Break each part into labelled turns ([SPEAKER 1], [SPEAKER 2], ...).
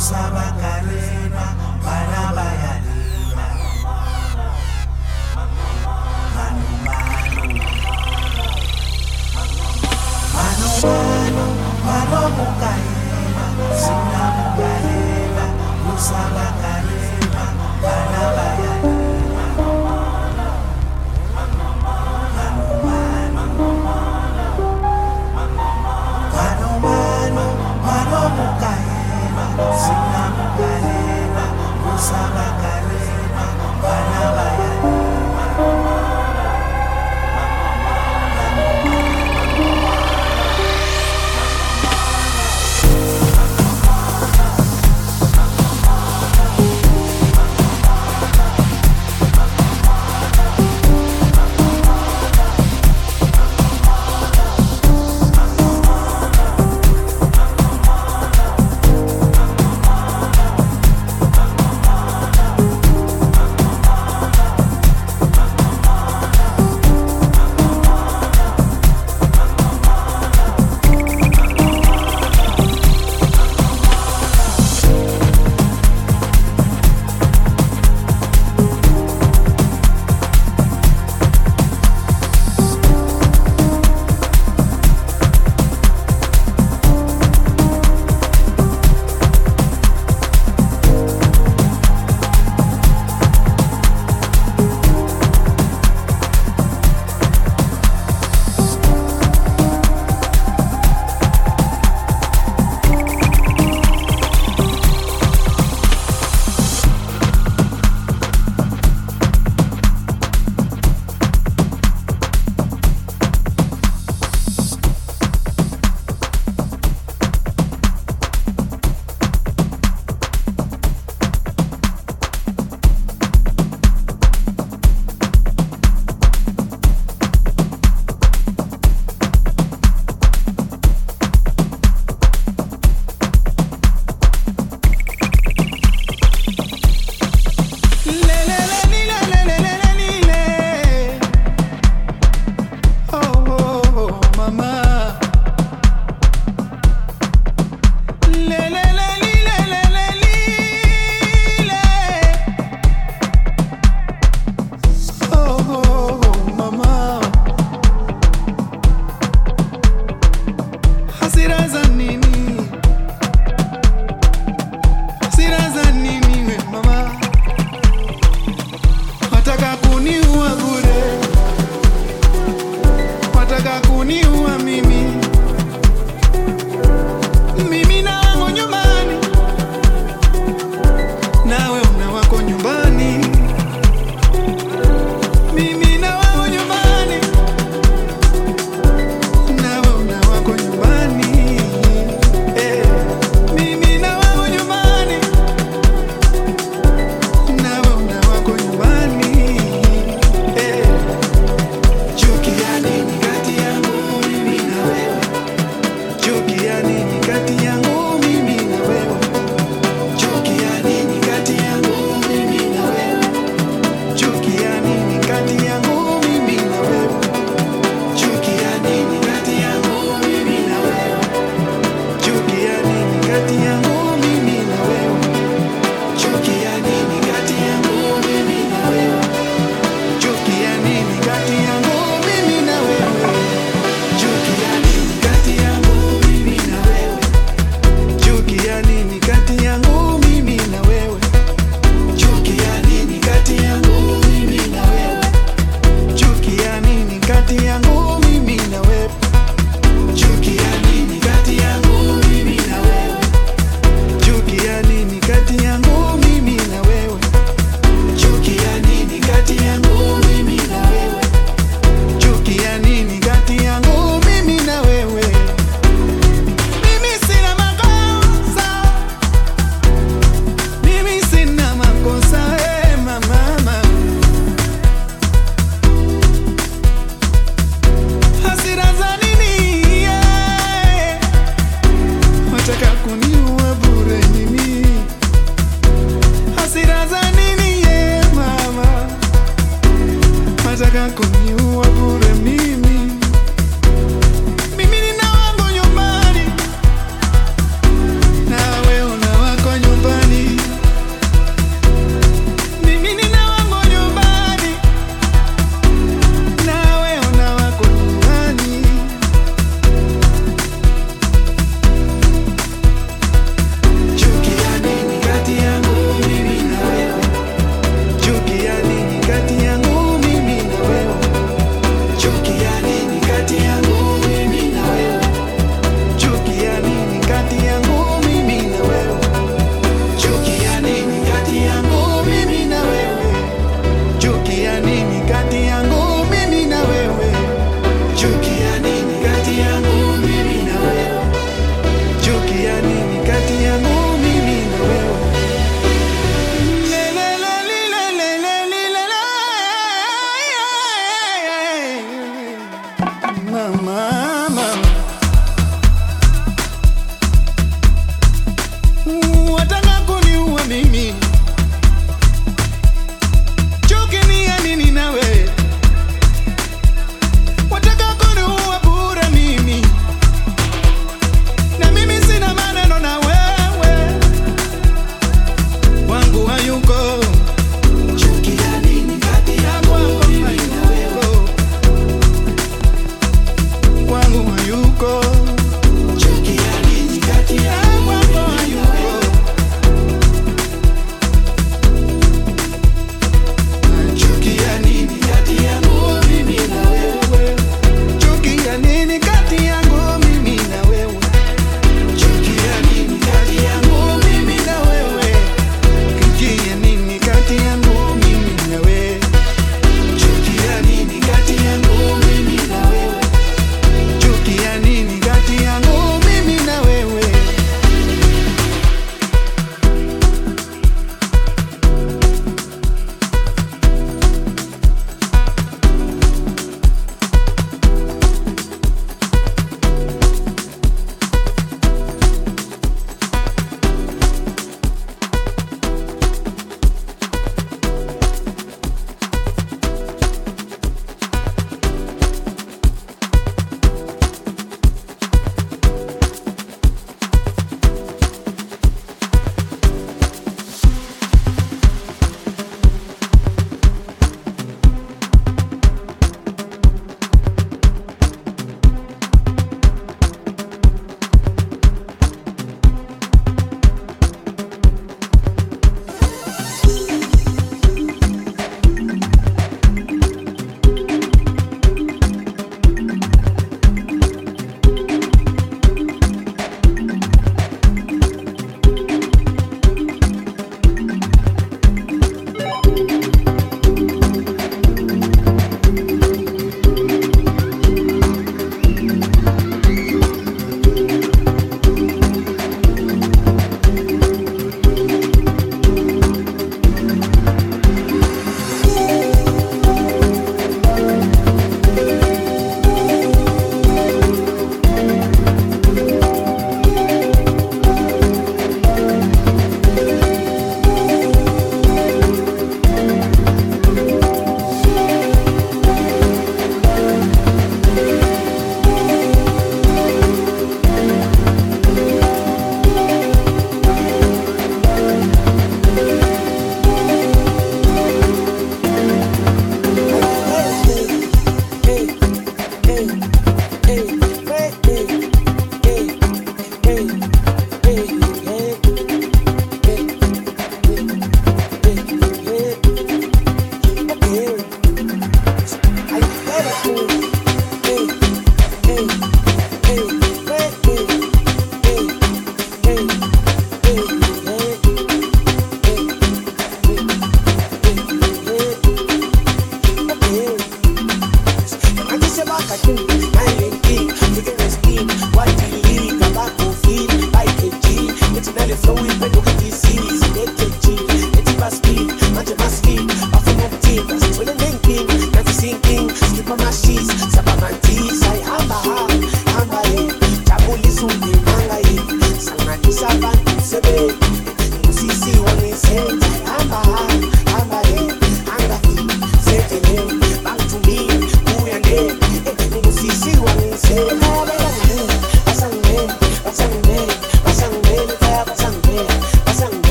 [SPEAKER 1] sabakare.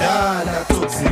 [SPEAKER 2] Yana Tutsi.